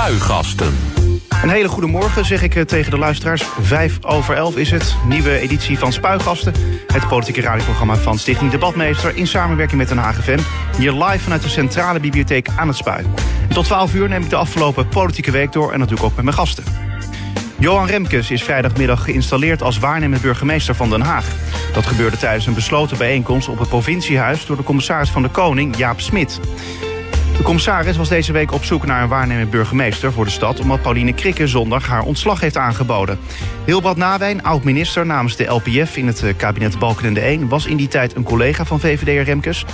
Spuigasten. Een hele goede morgen zeg ik eh, tegen de luisteraars. Vijf over elf is het. Nieuwe editie van Spuigasten. Het politieke radioprogramma van Stichting Debatmeester... in samenwerking met Den Haag FM. Hier live vanuit de Centrale Bibliotheek aan het Spui. Tot 12 uur neem ik de afgelopen politieke week door... en natuurlijk ook met mijn gasten. Johan Remkes is vrijdagmiddag geïnstalleerd als waarnemend burgemeester van Den Haag. Dat gebeurde tijdens een besloten bijeenkomst op het provinciehuis... door de commissaris van de Koning, Jaap Smit. De commissaris was deze week op zoek naar een waarnemend burgemeester voor de stad... omdat Pauline Krikke zondag haar ontslag heeft aangeboden. Hilbert Nawijn, oud-minister namens de LPF in het eh, kabinet Balkenende 1... was in die tijd een collega van VVD'er Remkes.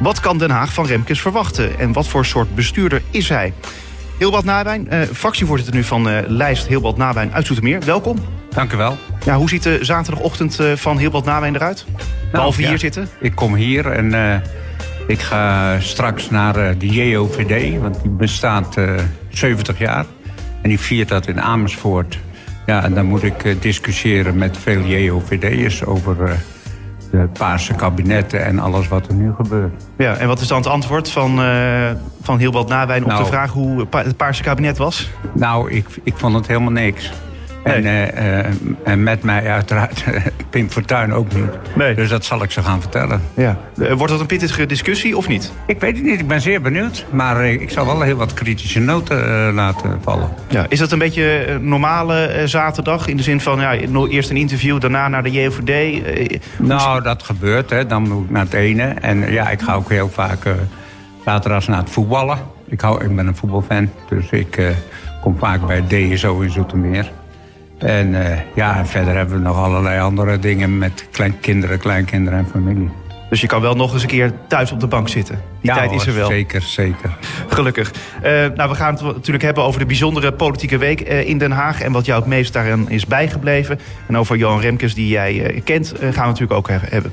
Wat kan Den Haag van Remkes verwachten en wat voor soort bestuurder is hij? Hilbert Nawijn, eh, fractievoorzitter nu van eh, lijst Hilbert Nawijn uit Zoetermeer. Welkom. Dank u wel. Ja, hoe ziet de zaterdagochtend eh, van Hilbert Nawijn eruit? Behalve ja, hier zitten? Ik kom hier en eh, ik ga straks naar eh, de JOVD, want die bestaat eh 70 jaar. En die viert dat in Amersfoort. Ja, en dan moet ik eh, discussiëren met veel JOVD'ers over eh, de Paarse kabinetten en alles wat er nu gebeurt. Ja, en wat is dan het antwoord van, eh van Hilbert Nawijn op Nou. de vraag hoe het Paarse kabinet was? Nou, ik, ik vond het helemaal niks. En, Nee. eh, eh, en met mij uiteraard Pim Fortuyn ook niet. Nee. Dus dat zal ik ze gaan vertellen. Ja. Eh, wordt dat een pittige discussie of niet? Ik weet het niet, ik ben zeer benieuwd. Maar ik zal wel heel wat kritische noten laten vallen. Ja. Is dat een beetje een normale zaterdag? In de zin van ja, eerst een interview, daarna naar de JOVD? Eh, Nou, dat gebeurt, hè. dan moet ik naar het ene. En ja, ik ga ook heel vaak zaterdags naar het voetballen. Ik, hou, ik ben een voetbalfan, dus ik kom vaak bij DSO in Zoetermeer. En eh, ja, verder hebben we nog allerlei andere dingen met kleinkinderen, kleinkinderen en familie. Dus je kan wel nog eens een keer thuis op de bank zitten. Die ja, tijd is er wel. Zeker, zeker. Gelukkig. Eh, nou, we gaan het natuurlijk hebben over de bijzondere politieke week eh, in Den Haag. En wat jou het meest daarin is bijgebleven. En over Johan Remkes, die jij eh, kent, gaan we natuurlijk ook he- hebben.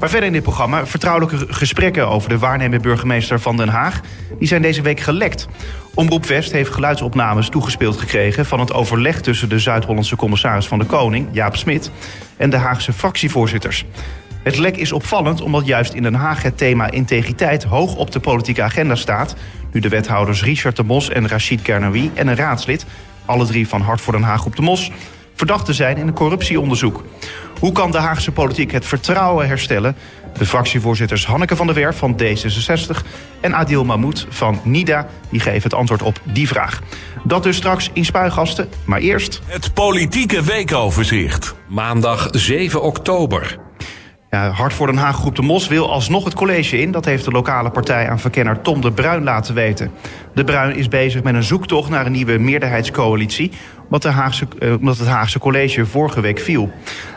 Maar verder in dit programma, vertrouwelijke gesprekken over de waarnemend burgemeester van Den Haag. Die zijn deze week gelekt. Omroep West heeft geluidsopnames toegespeeld gekregen van het overleg tussen de Zuid-Hollandse commissaris van de Koning, Jaap Smit, en de Haagse fractievoorzitters. Het lek is opvallend omdat juist in Den Haag het thema integriteit hoog op de politieke agenda staat. Nu de wethouders Richard de Mos en Rachid Kernawi en een raadslid, alle drie van Hart voor Den Haag op de Mos, verdacht te zijn in een corruptieonderzoek. Hoe kan de Haagse politiek het vertrouwen herstellen? De fractievoorzitters Hanneke van der Werf van D66 en Adil Mahmoud van NIDA die geven het antwoord op die vraag. Dat dus straks in Spuigasten, maar eerst... Het politieke weekoverzicht. Maandag 7 oktober. Ja, Hart voor Den Haag Groep de Mos wil alsnog het college in. Dat heeft de lokale partij aan verkenner Tom de Bruin laten weten. De Bruin is bezig met een zoektocht naar een nieuwe meerderheidscoalitie... omdat, de Haagse, eh, omdat het Haagse college vorige week viel.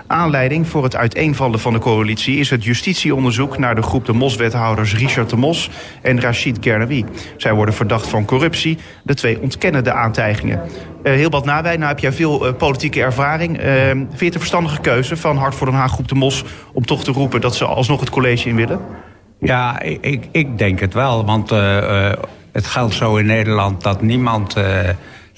Aanleiding voor het uiteenvallen van de coalitie... is het justitieonderzoek naar de groep de Mos-wethouders Richard de Mos en Rachid Kernawi. Zij worden verdacht van corruptie. De twee ontkennen de aantijgingen. Eh heel wat nabij, nou heb jij veel eh, politieke ervaring. Eh, vind je het een verstandige keuze van Hart voor Den Haag Groep de Mos... om toch te roepen dat ze alsnog het college in willen? Ja, ik, ik, denk het wel. Want eh, eh, het geldt zo in Nederland dat niemand eh,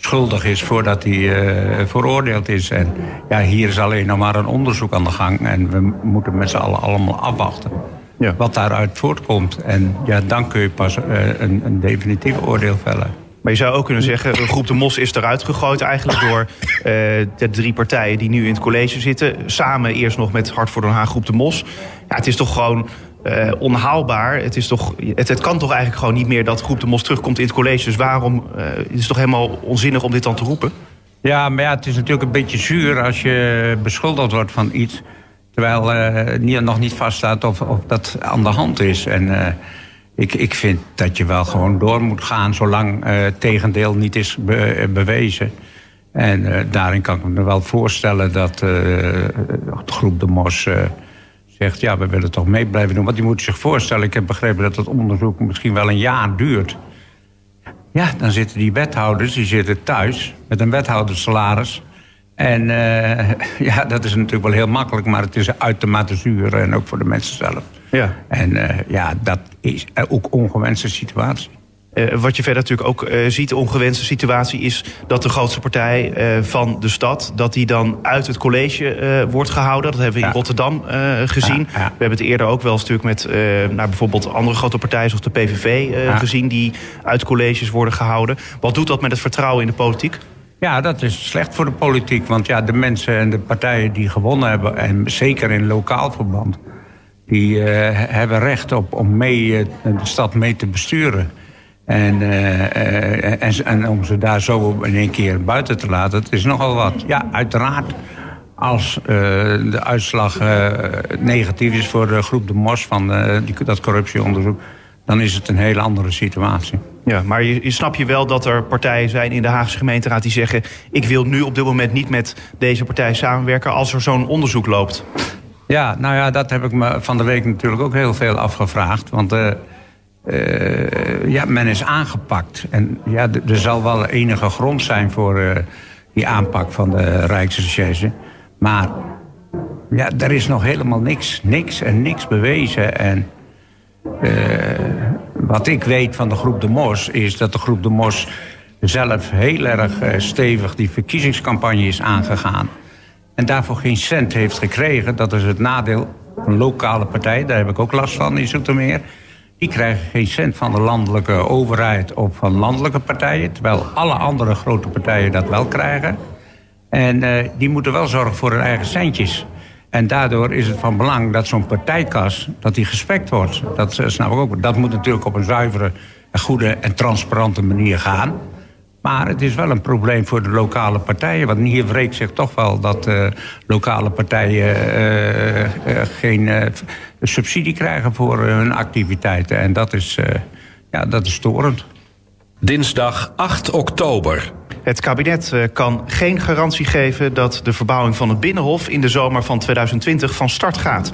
schuldig is voordat hij eh, veroordeeld is. En ja, hier is alleen nog maar een onderzoek aan de gang. En we moeten met z'n allen allemaal afwachten Ja. wat daaruit voortkomt. En ja, dan kun je pas eh, een, een definitief oordeel vellen. Maar je zou ook kunnen zeggen, groep de Mos is eruit gegooid eigenlijk door eh, de drie partijen die nu in het college zitten. Samen eerst nog met Hart voor Den Haag groep de Mos. Ja, het is toch gewoon eh, onhaalbaar. Het, is toch, het, het kan toch eigenlijk gewoon niet meer dat groep de Mos terugkomt in het college. Dus waarom, eh, het is toch helemaal onzinnig om dit dan te roepen? Ja, maar ja, het is natuurlijk een beetje zuur als je beschuldigd wordt van iets. Terwijl eh, niet, nog niet vaststaat of, of dat aan de hand is. En eh, ik, ik vind dat je wel gewoon door moet gaan zolang eh, het tegendeel niet is be- eh, bewezen. En eh, daarin kan ik me wel voorstellen dat eh, de groep De Mos eh, zegt... ja, we willen toch mee blijven doen. Want je moet zich voorstellen, ik heb begrepen dat het onderzoek misschien wel een jaar duurt. Ja, dan zitten die wethouders, die zitten thuis met een wethoudersalaris. En eh, ja, dat is natuurlijk wel heel makkelijk, maar het is uitermate zuur en ook voor de mensen zelf. Ja. En eh, ja, dat is ook ongewenste situatie. Uh, wat je verder natuurlijk ook uh, ziet, de ongewenste situatie, is dat de grootste partij uh, van de stad, dat die dan uit het college wordt gehouden. Dat hebben we in ja. Rotterdam gezien. Ja, ja. We hebben het eerder ook wel eens natuurlijk met nou, bijvoorbeeld andere grote partijen zoals de PVV gezien, die uit colleges worden gehouden. Wat doet dat met het vertrouwen in de politiek? Ja, dat is slecht voor de politiek. Want ja, de mensen en de partijen die gewonnen hebben, en zeker in lokaal verband, die hebben recht op om mee de stad mee te besturen. En, uh, en, en, om ze daar zo in één keer buiten te laten, het is nogal wat. Ja, uiteraard. Als uh, de uitslag negatief is voor de groep De Mos van die, dat corruptieonderzoek, dan is het een hele andere situatie. Ja, maar je, je, snap je wel dat er partijen zijn in de Haagse gemeenteraad die zeggen: ik wil nu op dit moment niet met deze partij samenwerken als er zo'n onderzoek loopt. Ja, nou ja, dat heb ik me van de week natuurlijk ook heel veel afgevraagd. Want uh, ja, men is aangepakt. En ja, er zal wel enige grond zijn voor uh, die aanpak van de Rijksrecherche. Maar ja, er is nog helemaal niks, niks en niks bewezen. En uh, wat ik weet van de groep De Mos is dat de groep De Mos zelf heel erg stevig die verkiezingscampagne is aangegaan. En daarvoor geen cent heeft gekregen. Dat is het nadeel van lokale partijen. Daar heb ik ook last van in Zoetermeer. Die krijgen geen cent van de landelijke overheid of van landelijke partijen. Terwijl alle andere grote partijen dat wel krijgen. En uh, die moeten wel zorgen voor hun eigen centjes. En daardoor is het van belang dat zo'n partijkas dat die gespekt wordt. Dat uh, snap ik ook. Dat moet natuurlijk op een zuivere, goede en transparante manier gaan. Maar het is wel een probleem voor de lokale partijen. Want hier wreekt zich toch wel dat uh, lokale partijen uh, uh, geen subsidie krijgen voor hun activiteiten. En dat is, ja, dat is storend. Dinsdag 8 oktober. Het kabinet kan geen garantie geven dat de verbouwing van het Binnenhof in de zomer van 2020 van start gaat.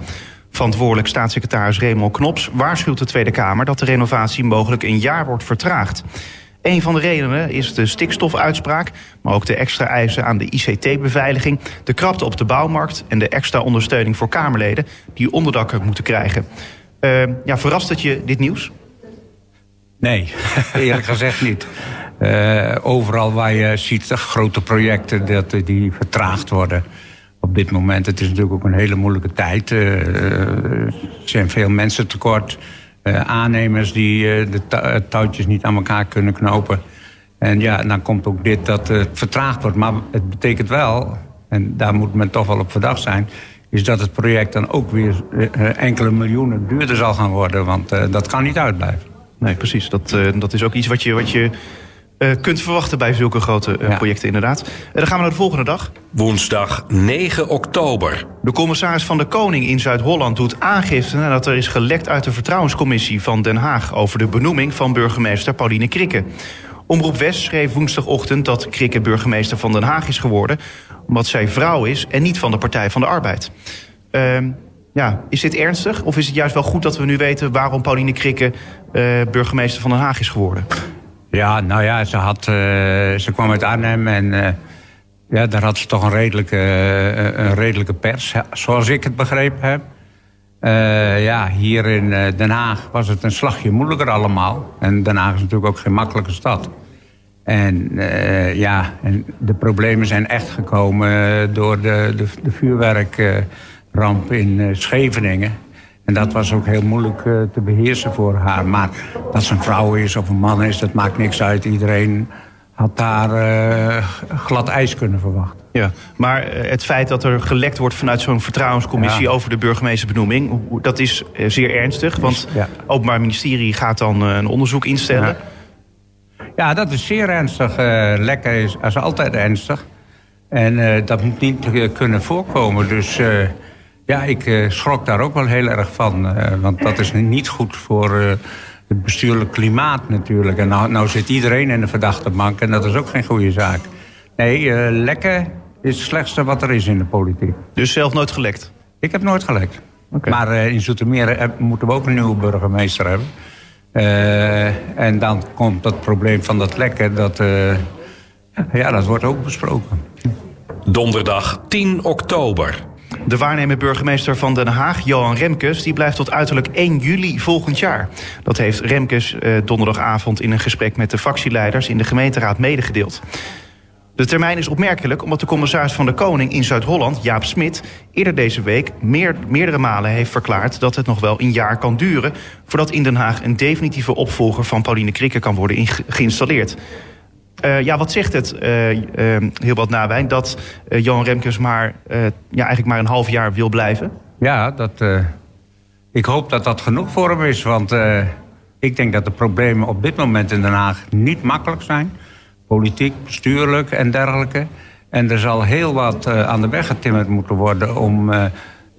Verantwoordelijk staatssecretaris Raymond Knops waarschuwt de Tweede Kamer dat de renovatie mogelijk een jaar wordt vertraagd. Een van de redenen is de stikstofuitspraak, maar ook de extra eisen aan de ICT-beveiliging, de krapte op de bouwmarkt en de extra ondersteuning voor Kamerleden die onderdakken moeten krijgen. Uh, ja, verrast het je dit nieuws? Nee, eerlijk gezegd niet. Uh, overal waar je ziet grote projecten dat, die vertraagd worden op dit moment. Het is natuurlijk ook een hele moeilijke tijd. Uh, er zijn veel mensen tekort. Uh, aannemers die uh, de eh, touwtjes niet aan elkaar kunnen knopen. En ja, dan komt ook dit dat het vertraagd wordt. Maar het betekent wel, en daar moet men toch wel op verdacht zijn... is dat het project dan ook weer enkele miljoenen duurder zal gaan worden. Want dat kan niet uitblijven. Nee, precies. Dat, dat is ook iets wat je, wat je uh, kunt verwachten bij zulke grote uh, ja. projecten inderdaad. Uh, dan gaan we naar de volgende dag. Woensdag 9 oktober. De commissaris van de Koning in Zuid-Holland doet aangifte... nadat er is gelekt uit de Vertrouwenscommissie van Den Haag... over de benoeming van burgemeester Pauline Krikke. Omroep West schreef woensdagochtend dat Krikke burgemeester van Den Haag is geworden... omdat zij vrouw is en niet van de Partij van de Arbeid. Ehm, ja, is dit ernstig of is het juist wel goed dat we nu weten... waarom Pauline Krikke burgemeester van Den Haag is geworden? Ja, nou ja, ze, had, uh, ze kwam uit Arnhem en uh, ja, daar had ze toch een redelijke, uh, een redelijke pers, zoals ik het begrepen heb. ja, hier in Den Haag was het een slagje moeilijker allemaal. En Den Haag is natuurlijk ook geen makkelijke stad. En ja, en de problemen zijn echt gekomen door de, de, de vuurwerkramp in Scheveningen. En dat was ook heel moeilijk uh, te beheersen voor haar. Maar dat ze een vrouw is of een man is, dat maakt niks uit. Iedereen had daar uh, glad ijs kunnen verwachten. Ja, maar eh, het feit dat er gelekt wordt vanuit zo'n vertrouwenscommissie ja. over de burgemeesterbenoeming, dat is zeer ernstig. Want ja. het Openbaar Ministerie gaat dan een onderzoek instellen. Ja, ja dat is zeer ernstig. Uh, lekken is, is altijd ernstig. En dat moet niet kunnen voorkomen. Dus ja, ik uh, schrok daar ook wel heel erg van. Uh, want dat is niet goed voor uh, het bestuurlijk klimaat natuurlijk. En nou, nou, zit iedereen in de verdachte bank en dat is ook geen goede zaak. Nee, lekken is het slechtste wat er is in de politiek. Dus zelf nooit gelekt? Ik heb nooit gelekt. Okay. Maar in Zoetermeer moeten we ook een nieuwe burgemeester hebben. en dan komt dat probleem van dat lekken, dat, ja, dat wordt ook besproken. Donderdag 10 oktober. De waarnemend burgemeester van Den Haag, Johan Remkes, die blijft tot uiterlijk 1 juli volgend jaar. Dat heeft Remkes eh, donderdagavond in een gesprek met de fractieleiders in de gemeenteraad medegedeeld. De termijn is opmerkelijk omdat de commissaris van de Koning in Zuid-Holland, Jaap Smit, eerder deze week meer, meerdere malen heeft verklaard dat het nog wel een jaar kan duren voordat in Den Haag een definitieve opvolger van Pauline Krikke kan worden geïnstalleerd. Uh, ja, wat zegt het, uh, uh, heel wat nabij, dat Johan Remkes maar, ja, eigenlijk maar een half jaar wil blijven? Ja, dat, ik hoop dat dat genoeg voor hem is. Want ik denk dat de problemen op dit moment in Den Haag niet makkelijk zijn. Politiek, bestuurlijk en dergelijke. En er zal heel wat aan de weg getimmerd moeten worden om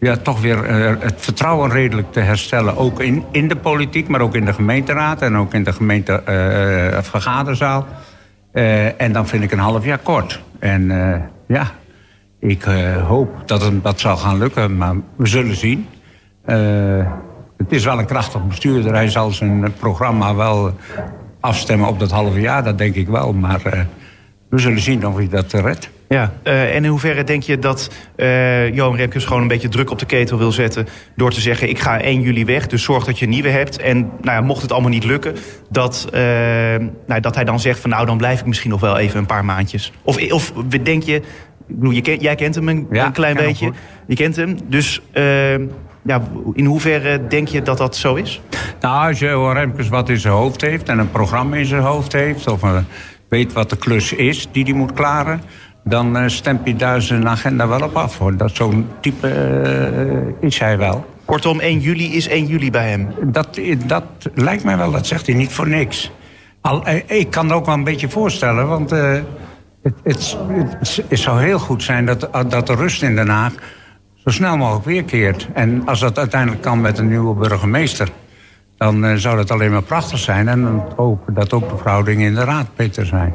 ja, toch weer het vertrouwen redelijk te herstellen. Ook in, in de politiek, maar ook in de gemeenteraad en ook in de gemeentevergaderzaal. Uh, en dan vind ik een half jaar kort. En uh, ja, ik uh, hoop dat het, dat zal gaan lukken, maar we zullen zien. het is wel een krachtig bestuurder. Hij zal zijn programma wel afstemmen op dat halve jaar, dat denk ik wel. Maar we zullen zien of hij dat redt. Ja, uh, en in hoeverre denk je dat uh, Johan Remkes gewoon een beetje druk op de ketel wil zetten... door te zeggen, ik ga 1 juli weg, dus zorg dat je een nieuwe hebt. En nou ja, mocht het allemaal niet lukken, dat, uh, nou, dat hij dan zegt van... nou, dan blijf ik misschien nog wel even een paar maandjes. Of, of denk je, je ken, jij kent hem een, ja, een klein beetje, je kent hem. Dus ja, in hoeverre denk je dat dat zo is? Nou, als Johan Remkes wat in zijn hoofd heeft en een programma in zijn hoofd heeft... of weet wat de klus is die hij moet klaren dan uh, stemt hij daar zijn agenda wel op af. Hoor. Dat zo'n type uh, is hij wel. Kortom, 1 juli is 1 juli bij hem. Dat, dat lijkt mij wel, dat zegt hij niet voor niks. Al, eh, ik kan er ook wel een beetje voorstellen, want uh, het, het, het, het, zou heel goed zijn dat, dat de rust in Den Haag zo snel mogelijk weerkeert. En als dat uiteindelijk kan met een nieuwe burgemeester, dan uh, zou dat alleen maar prachtig zijn. En hopen dat ook de verhoudingen in de raad beter zijn.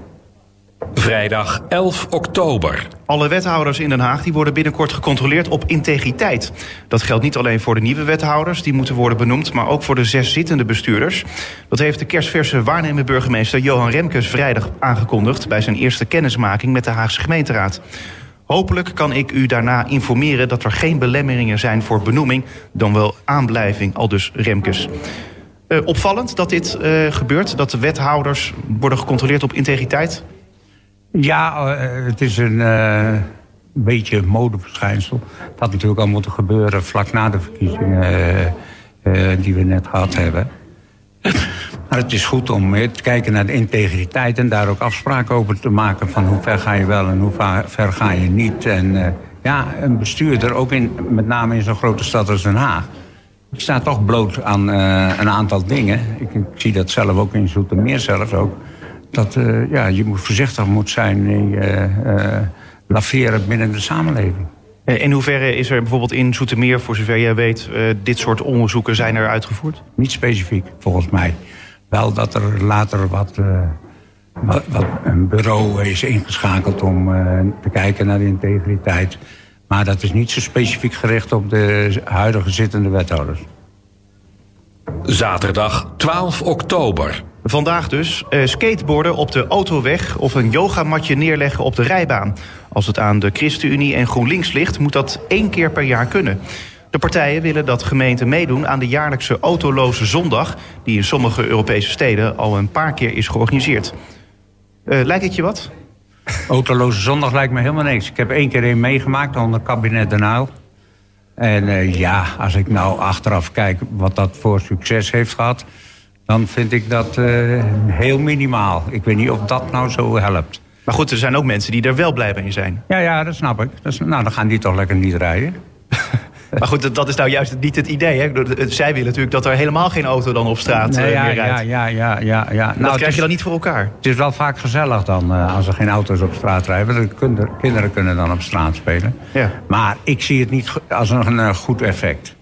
Vrijdag 11 oktober. Alle wethouders in Den Haag die worden binnenkort gecontroleerd op integriteit. Dat geldt niet alleen voor de nieuwe wethouders, die moeten worden benoemd, maar ook voor de zes zittende bestuurders. Dat heeft de kerstverse waarnemende burgemeester Johan Remkes vrijdag aangekondigd bij zijn eerste kennismaking met de Haagse gemeenteraad. Hopelijk kan ik u daarna informeren dat er geen belemmeringen zijn voor benoeming, dan wel aanblijving, al dus Remkes. Uh, opvallend dat dit uh, gebeurt, dat de wethouders worden gecontroleerd op integriteit? Ja, uh, het is een uh, beetje modeverschijnsel. Het had natuurlijk al moeten gebeuren vlak na de verkiezingen uh, die we net gehad hebben. Maar het is goed om te kijken naar de integriteit en daar ook afspraken over te maken van hoe ver ga je wel en hoe ver ga je niet. En ja, een bestuurder, ook in, met name in zo'n grote stad als Den Haag, staat toch bloot aan een aantal dingen. Ik, ik, zie dat zelf ook in Zoetermeer zelfs ook dat uh, ja, je moet voorzichtig moet zijn in uh, uh, laveren binnen de samenleving. In hoeverre is er bijvoorbeeld in Zoetermeer, voor zover jij weet, dit soort onderzoeken zijn er uitgevoerd? Niet specifiek, volgens mij. Wel dat er later wat, wat, wat een bureau is ingeschakeld om te kijken naar de integriteit. Maar dat is niet zo specifiek gericht op de huidige zittende wethouders. Zaterdag 12 oktober. Vandaag dus uh, skateboarden op de autoweg of een yogamatje neerleggen op de rijbaan. Als het aan de ChristenUnie en GroenLinks ligt, moet dat één keer per jaar kunnen. De partijen willen dat gemeenten meedoen aan de jaarlijkse autoloze zondag... die in sommige Europese steden al een paar keer is georganiseerd. Uh, lijkt het je wat? Autoloze zondag lijkt me helemaal niks. Ik heb één keer een meegemaakt onder kabinet Den Uyl. En uh, ja, als ik nou achteraf kijk wat dat voor succes heeft gehad dan vind ik dat uh, heel minimaal. Ik weet niet of dat nou zo helpt. Maar goed, er zijn ook mensen die er wel blij mee zijn. Ja, ja, dat snap ik. Dat is, nou, dan gaan die toch lekker niet rijden. maar goed, dat is nou juist niet het idee. Hè? Zij willen natuurlijk dat er helemaal geen auto dan op straat nee, ja, meer rijdt. Ja, ja, ja, ja. Nou, dat krijg je dan niet voor elkaar. Het is wel vaak gezellig dan uh, als er geen auto's op straat rijden. De kinderen kunnen dan op straat spelen. Ja. Maar ik zie het niet als een, een goed effect.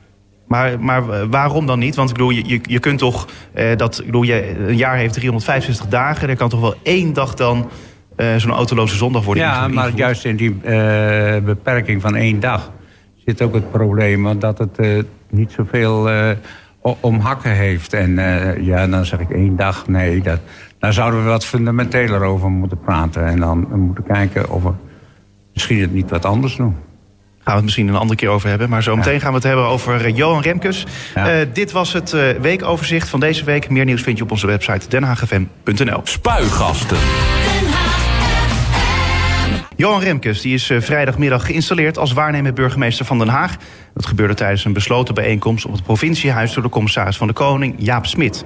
Maar, maar waarom dan niet? Want ik bedoel, je, je kunt toch eh, dat. Ik bedoel, je, een jaar heeft 365 dagen. Er kan toch wel één dag dan uh, zo'n autoloze zondag worden Ja, maar juist in die uh, beperking van één dag zit ook het probleem dat het uh, niet zoveel om hakken heeft. En ja, dan zeg ik één dag. Nee, dat, daar zouden we wat fundamenteler over moeten praten. En dan moeten kijken of we misschien het niet wat anders doen. Gaan we het misschien een andere keer over hebben. Maar zometeen gaan we het hebben over eh, Johan Remkes. Ja. Eh, dit was het eh, weekoverzicht van deze week. Meer nieuws vind je op onze website denhaagfm.nl. Spuigasten. Johan Remkes die is vrijdagmiddag geïnstalleerd als waarnemend burgemeester van Den Haag. Dat gebeurde tijdens een besloten bijeenkomst op het provinciehuis door de commissaris van de Koning, Jaap Smit.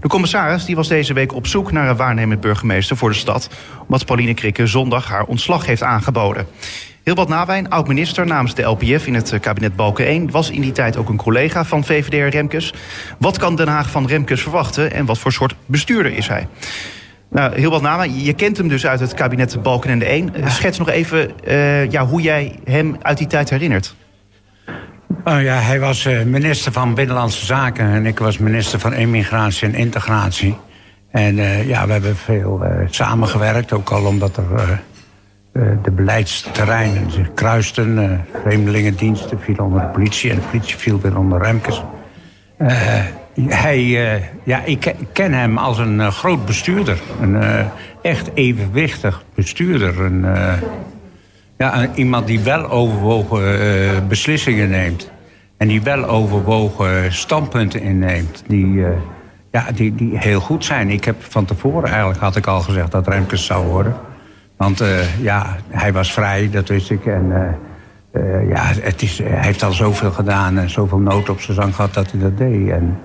De commissaris die was deze week op zoek naar een waarnemend burgemeester voor de stad, omdat Pauline Krikke zondag haar ontslag heeft aangeboden. Hilbert Nawijn, oud-minister namens de LPF in het eh, kabinet Balken 1... was in die tijd ook een collega van VVD Remkes. Wat kan Den Haag van Remkes verwachten en wat voor soort bestuurder is hij? Nou, Hilbert Nawijn, je kent hem dus uit het kabinet Balken en de 1. Schets nog even eh, ja, hoe jij hem uit die tijd herinnert. Oh ja, hij was eh, minister van Binnenlandse Zaken en ik was minister van Immigratie en Integratie. En eh, ja, we hebben veel eh, samengewerkt, ook al omdat er eh, eh, de beleidsterreinen zich kruisten. Eh, vreemdelingendiensten vielen onder de politie en de politie viel weer onder Remkes. Eh, hij, eh, ja, ik ke- ik ken hem als een eh, groot bestuurder. Een eh, echt evenwichtig bestuurder. Een, eh, ja, iemand die wel overwogen eh, beslissingen neemt. En die wel overwogen standpunten inneemt. Die, eh, ja, die, die heel goed zijn. Ik heb van tevoren eigenlijk had ik al gezegd dat Remkes zou worden. Want eh, ja, hij was vrij, dat wist ik. En eh, eh, ja, het is, hij heeft al zoveel gedaan en zoveel nood op zijn zang gehad dat hij dat deed. En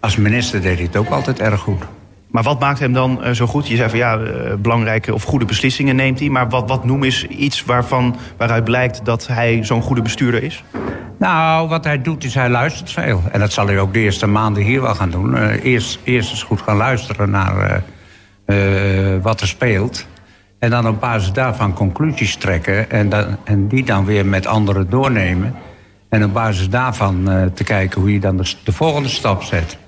als minister deed hij het ook altijd erg goed. Maar wat maakt hem dan zo goed? Je zei van ja, belangrijke of goede beslissingen neemt hij. Maar wat, wat noem is iets waarvan, waaruit blijkt dat hij zo'n goede bestuurder is? Nou, wat hij doet is hij luistert veel. En dat zal hij ook de eerste maanden hier wel gaan doen. Eerst, eerst eens goed gaan luisteren naar wat er speelt. En dan op basis daarvan conclusies trekken. En, dan, en die dan weer met anderen doornemen. En op basis daarvan eh, te kijken hoe je dan de, de volgende stap zet.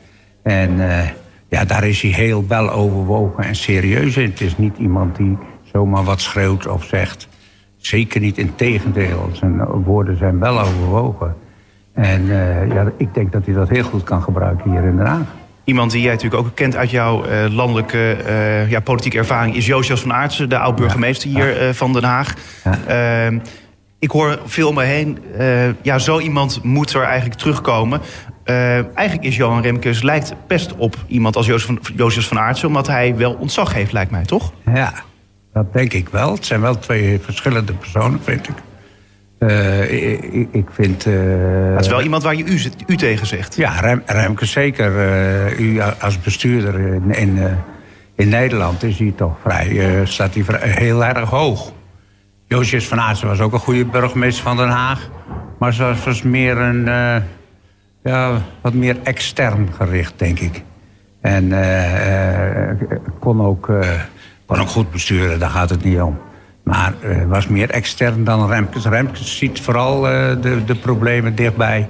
En eh, ja, daar is hij heel wel overwogen en serieus in. Het is niet iemand die zomaar wat schreeuwt of zegt. Zeker niet, in tegendeel. Zijn woorden zijn wel overwogen. En eh, ja, ik denk dat hij dat heel goed kan gebruiken hier in Den Haag. Iemand die jij natuurlijk ook kent uit jouw eh, landelijke eh, ja, politieke ervaring... is Josias van Aartsen, de oud-burgemeester hier eh, van Den Haag. Ehm, ik hoor veel om me heen, ja, zo iemand moet er eigenlijk terugkomen. Eigenlijk is Johan Remkes, lijkt best op iemand als Josias van, van Aartsen... omdat hij wel ontzag heeft, lijkt mij, toch? Ja, dat denk ik wel. Het zijn wel twee verschillende personen, vind ik. Eh, ik, vind... eh, Het is wel iemand waar je u, u tegen zegt. Ja, Rem, Remke zeker. Eh, u als bestuurder in, in, in Nederland is hij toch vrij, staat hij vrij- heel erg hoog. Joosjes van Aartsen was ook een goede burgemeester van Den Haag. Maar ze was, was meer een, ja, wat meer extern gericht, denk ik. En kon, ook, kon ook goed besturen, daar gaat het niet om. Maar eh, was meer extern dan Remkes. Remkes ziet vooral eh, de, de problemen dichtbij...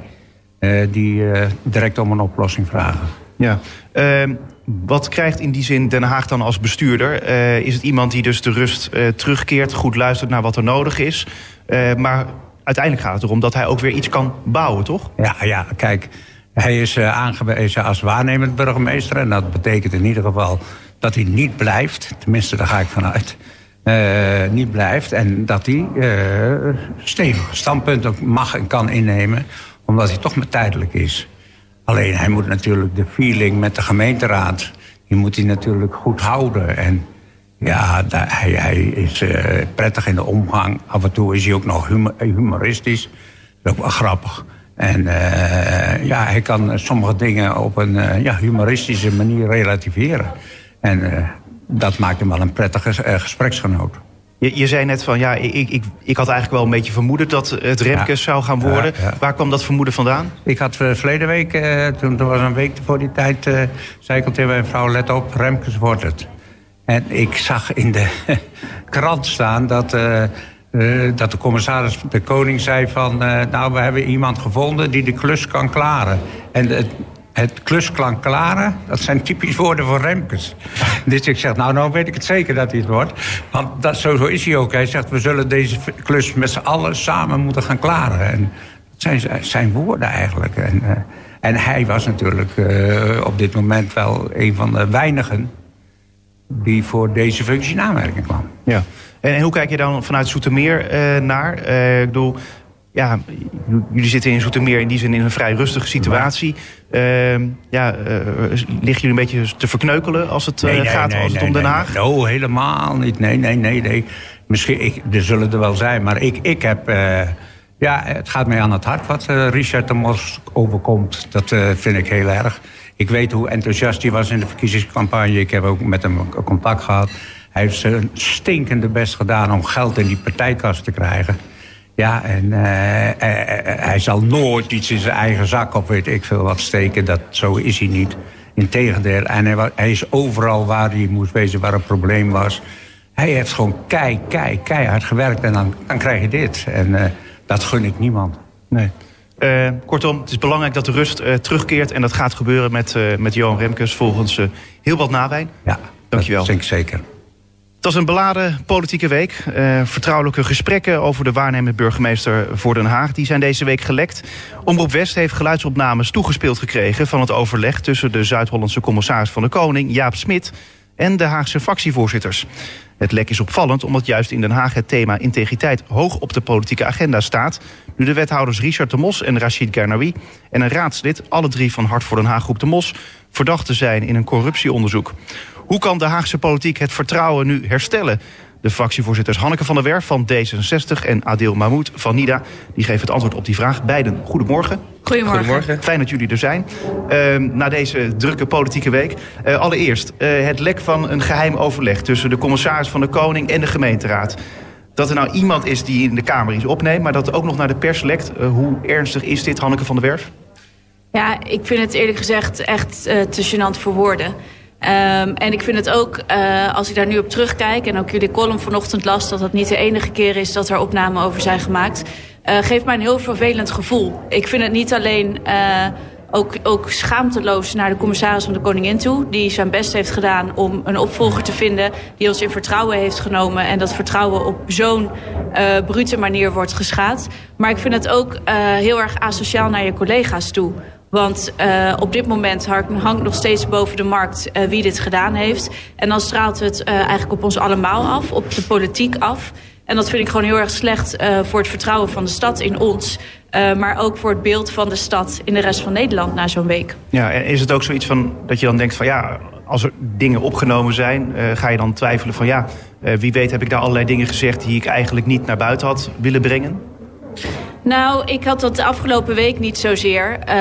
eh, die direct om een oplossing vragen. Ja. Ehm, wat krijgt in die zin Den Haag dan als bestuurder? Is het iemand die dus de rust terugkeert, goed luistert naar wat er nodig is? Maar uiteindelijk gaat het erom dat hij ook weer iets kan bouwen, toch? Ja, ja, kijk, hij is aangewezen als waarnemend burgemeester. En dat betekent in ieder geval dat hij niet blijft. Tenminste, daar ga ik vanuit. Eh, niet blijft. En dat hij eh stevige standpunten mag en kan innemen. Omdat hij toch maar tijdelijk is. Alleen hij moet natuurlijk de feeling met de gemeenteraad... die moet hij natuurlijk goed houden. En ja, hij, hij is eh, prettig in de omgang. Af en toe is hij ook nog humo- humoristisch. Dat is ook wel grappig. En ja, hij kan sommige dingen op een ja, humoristische manier relativeren. En dat maakt hem wel een prettige eh, gespreksgenoot. Je, je zei net van ja, ik, ik, ik had eigenlijk wel een beetje vermoeden dat het Remkes zou gaan worden. Ja, ja. Waar kwam dat vermoeden vandaan? Ik had eh, verleden week, eh, toen er was een week voor die tijd, eh, zei ik al tegen mijn vrouw: let op, Remkes wordt het. En ik zag in de krant staan dat, dat de commissaris, de koning, zei van: Nou, we hebben iemand gevonden die de klus kan klaren. En het, het klus kan klaren, dat zijn typisch woorden voor Remkes. dus ik zeg: Nou, nou weet ik het zeker dat hij het wordt. Want dat, zo, zo is hij ook. Hij zegt: We zullen deze klus met z'n allen samen moeten gaan klaren. En, dat zijn zijn woorden eigenlijk. En, eh, en hij was natuurlijk eh, op dit moment wel een van de weinigen die voor deze functie in aanmerking kwam. Ja. En, hoe kijk je dan vanuit Soetermeer eh, naar? Ik bedoel, ja, jullie zitten in Zoetermeer in die zin in een vrij rustige situatie. Uh, ja, uh, liggen jullie een beetje te verkneukelen als het nee, gaat nee, als het om Den Haag? Nee, oh, helemaal niet. Nee, nee, nee, nee. Misschien, ik, er zullen er wel zijn, maar ik, ik heb... ja, het gaat mij aan het hart wat Richard de Mos overkomt. Dat vind ik heel erg. Ik weet hoe enthousiast hij was in de verkiezingscampagne. Ik heb ook met hem contact gehad. Hij heeft zijn stinkende best gedaan om geld in die partijkast te krijgen. Ja, en uh, hij zal nooit iets in zijn eigen zak of weet ik veel wat steken. Dat, zo is hij niet. Integendeel. En hij, hij is overal waar hij moest wezen, waar een probleem was. Hij heeft gewoon kei, kei, keihard gewerkt en dan, dan krijg je dit. En uh, dat gun ik niemand. Nee. Uh, kortom, het is belangrijk dat de rust uh, terugkeert. En dat gaat gebeuren met, met Johan Remkes volgens heel wat nawijn. Ja, dankjewel. Dat denk ik zeker. Het was een beladen politieke week. Uh, vertrouwelijke gesprekken over de waarnemend burgemeester voor Den Haag... die zijn deze week gelekt. Omroep West heeft geluidsopnames toegespeeld gekregen... van het overleg tussen de Zuid-Hollandse commissaris van de Koning, Jaap Smit... en de Haagse fractievoorzitters. Het lek is opvallend omdat juist in Den Haag het thema integriteit... hoog op de politieke agenda staat... nu de wethouders Richard de Mos en Rachid Garnawi... en een raadslid, alle drie van Hart voor Den Haag Groep de Mos... verdacht te zijn in een corruptieonderzoek. Hoe kan de Haagse politiek het vertrouwen nu herstellen? De fractievoorzitters Hanneke van der Werf van D66 en Adil Mahmoud van NIDA... die geven het antwoord op die vraag. Beiden, goedemorgen. Goedemorgen. goedemorgen. Fijn dat jullie er zijn. Uh, na deze drukke politieke week. Uh, allereerst, uh, het lek van een geheim overleg... tussen de commissaris van de Koning en de gemeenteraad. Dat er nou iemand is die in de Kamer iets opneemt... maar dat ook nog naar de pers lekt. hoe ernstig is dit, Hanneke van der Werf? Ja, ik vind het eerlijk gezegd echt te gênant voor woorden... Um, en ik vind het ook, uh, als ik daar nu op terugkijk... en ook jullie column vanochtend las... dat dat niet de enige keer is dat er opnamen over zijn gemaakt... Geeft mij een heel vervelend gevoel. Ik vind het niet alleen ook, ook schaamteloos naar de commissaris van de Koningin toe... die zijn best heeft gedaan om een opvolger te vinden... die ons in vertrouwen heeft genomen... en dat vertrouwen op zo'n brute manier wordt geschaad. Maar ik vind het ook heel erg asociaal naar je collega's toe... Want uh, op dit moment hangt nog steeds boven de markt wie dit gedaan heeft. En dan straalt het eigenlijk op ons allemaal af, op de politiek af. En dat vind ik gewoon heel erg slecht voor het vertrouwen van de stad in ons. maar ook voor het beeld van de stad in de rest van Nederland na zo'n week. Ja, en is het ook zoiets van dat je dan denkt van ja, als er dingen opgenomen zijn, ga je dan twijfelen van ja, wie weet heb ik daar allerlei dingen gezegd die ik eigenlijk niet naar buiten had willen brengen? Nou, ik had dat de afgelopen week niet zozeer. Uh,